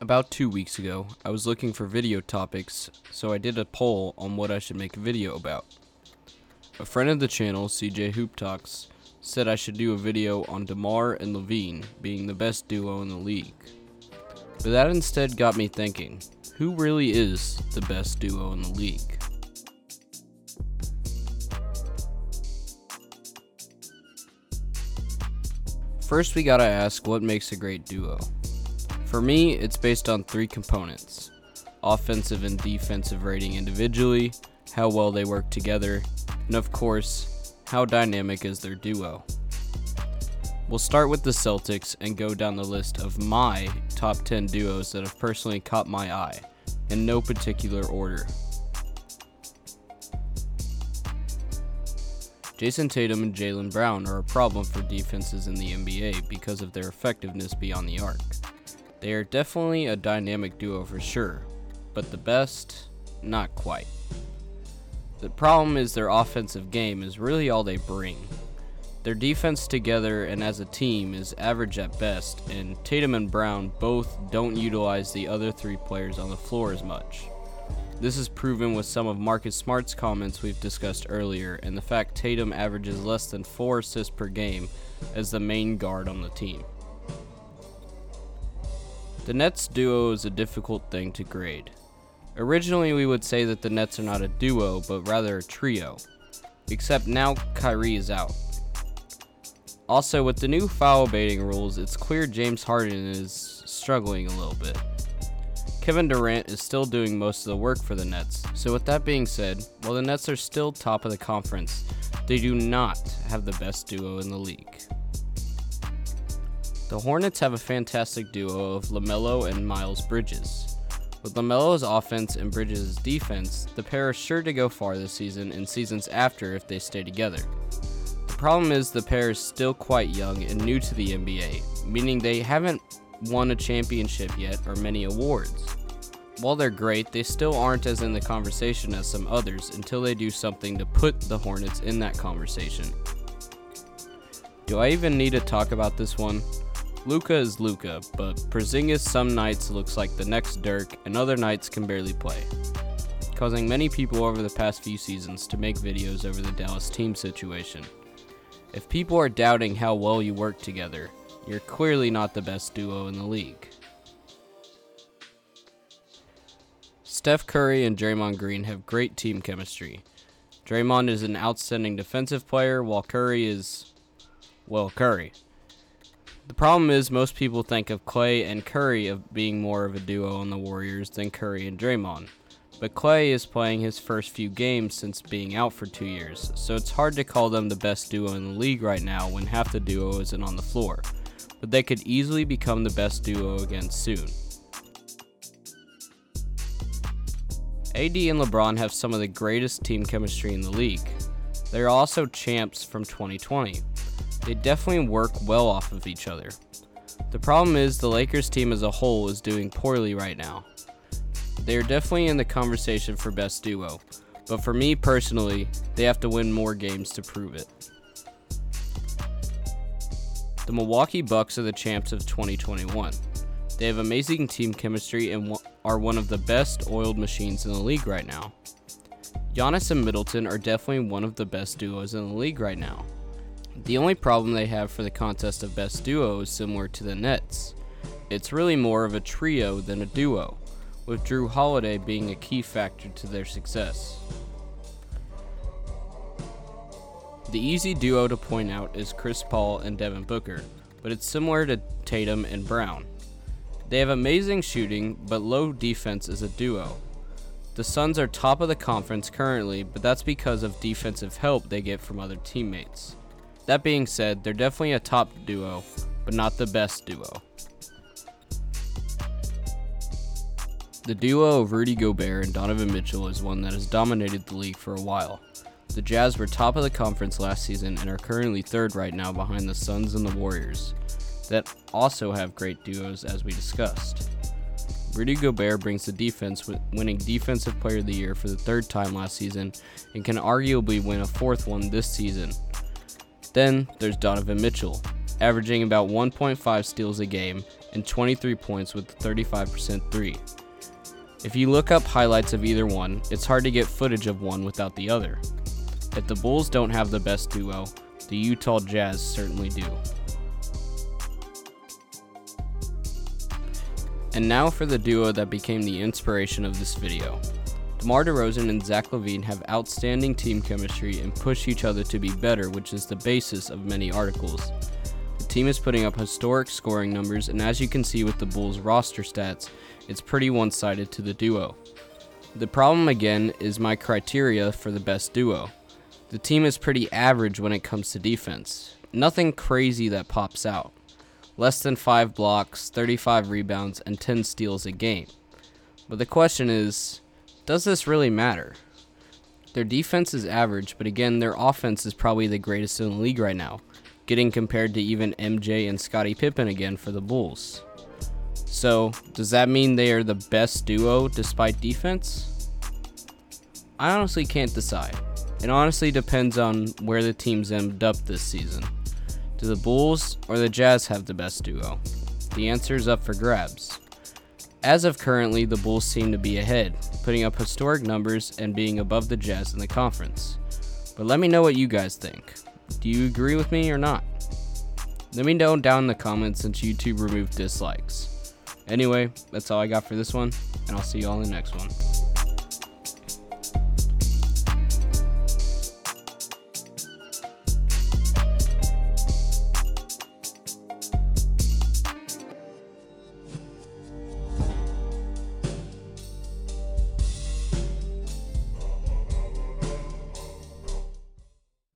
About two weeks ago, I was looking for video topics, so I did a poll on what I should make a video about. A friend of the channel, CJ Hoop Talks, said I should do a video on DeMar and LaVine being the best duo in the league. But that instead got me thinking who really is the best duo in the league? First, we gotta ask what makes a great duo. For me, it's based on three components offensive and defensive rating individually, how well they work together, and of course, how dynamic is their duo. We'll start with the Celtics and go down the list of my top 10 duos that have personally caught my eye, in no particular order. Jayson Tatum and Jaylen Brown are a problem for defenses in the NBA because of their effectiveness beyond the arc. They are definitely a dynamic duo for sure, but the best, not quite. The problem is their offensive game is really all they bring. Their defense together and as a team is average at best, and Tatum and Brown both don't utilize the other three players on the floor as much. This is proven with some of Marcus Smart's comments we've discussed earlier, and the fact Tatum averages less than 4 assists per game as the main guard on the team. The Nets duo is a difficult thing to grade. Originally, we would say that the Nets are not a duo, but rather a trio. Except now Kyrie is out. Also, with the new foul baiting rules, it's clear James Harden is struggling a little bit. Kevin Durant is still doing most of the work for the Nets. So, with that being said, while the Nets are still top of the conference, they do not have the best duo in the league. The Hornets have a fantastic duo of LaMelo and Miles Bridges. With LaMelo's offense and Bridges' defense, the pair are sure to go far this season and seasons after if they stay together. The problem is the pair is still quite young and new to the NBA, meaning they haven't won a championship yet or many awards. While they're great, they still aren't as in the conversation as some others until they do something to put the Hornets in that conversation. Do I even need to talk about this one? Luka is Luka, but Porzingis some nights looks like the next Dirk and other nights can barely play, causing many people over the past few seasons to make videos over the Dallas team situation. If people are doubting how well you work together, you're clearly not the best duo in the league. Steph Curry and Draymond Green have great team chemistry. Draymond is an outstanding defensive player, while Curry is, well, Curry. The problem is, most people think of Klay and Curry of being more of a duo on the Warriors than Curry and Draymond. But Klay is playing his first few games since being out for two years, so it's hard to call them the best duo in the league right now when half the duo isn't on the floor. But they could easily become the best duo again soon. AD and LeBron have some of the greatest team chemistry in the league. They are also champs from 2020. They definitely work well off of each other. The problem is the Lakers team as a whole is doing poorly right now. They are definitely in the conversation for best duo, but for me personally, they have to win more games to prove it. The Milwaukee Bucks are the champs of 2021. They have amazing team chemistry and are one of the best oiled machines in the league right now. Giannis and Middleton are definitely one of the best duos in the league right now. The only problem they have for the contest of best duo is similar to the Nets. It's really more of a trio than a duo, with Jrue Holiday being a key factor to their success. The easy duo to point out is Chris Paul and Devin Booker, but it's similar to Tatum and Brown. They have amazing shooting, but low defense as a duo. The Suns are top of the conference currently, but that's because of defensive help they get from other teammates. That being said, they're definitely a top duo, but not the best duo. The duo of Rudy Gobert and Donovan Mitchell is one that has dominated the league for a while. The Jazz were top of the conference last season and are currently third right now behind the Suns and the Warriors that also have great duos, as we discussed. Rudy Gobert brings the defense, winning Defensive Player of the Year for the third time last season, and can arguably win a fourth one this season. Then there's Donovan Mitchell, averaging about 1.5 steals a game and 23 points with 35% 3. If you look up highlights of either one, it's hard to get footage of one without the other. If the Bulls don't have the best duo, the Utah Jazz certainly do. And now for the duo that became the inspiration of this video. DeMar DeRozan and Zach LaVine have outstanding team chemistry and push each other to be better, which is the basis of many articles. The team is putting up historic scoring numbers, and as you can see with the Bulls' roster stats, it's pretty one sided to the duo. The problem again is my criteria for the best duo. The team is pretty average when it comes to defense. Nothing crazy that pops out. Less than 5 blocks, 35 rebounds, and 10 steals a game. But the question is does this really matter? Their defense is average, but again, their offense is probably the greatest in the league right now, getting compared to even MJ and Scottie Pippen again for the Bulls. So, does that mean they are the best duo despite defense? I honestly can't decide. It honestly depends on where the teams end up this season. Do the Bulls or the Jazz have the best duo? The answer is up for grabs. As of currently, the Bulls seem to be ahead, putting up historic numbers and being above the Jazz in the conference. But let me know what you guys think. Do you agree with me or not? Let me know down in the comments since YouTube removed dislikes. Anyway, that's all I got for this one, and I'll see you all in the next one.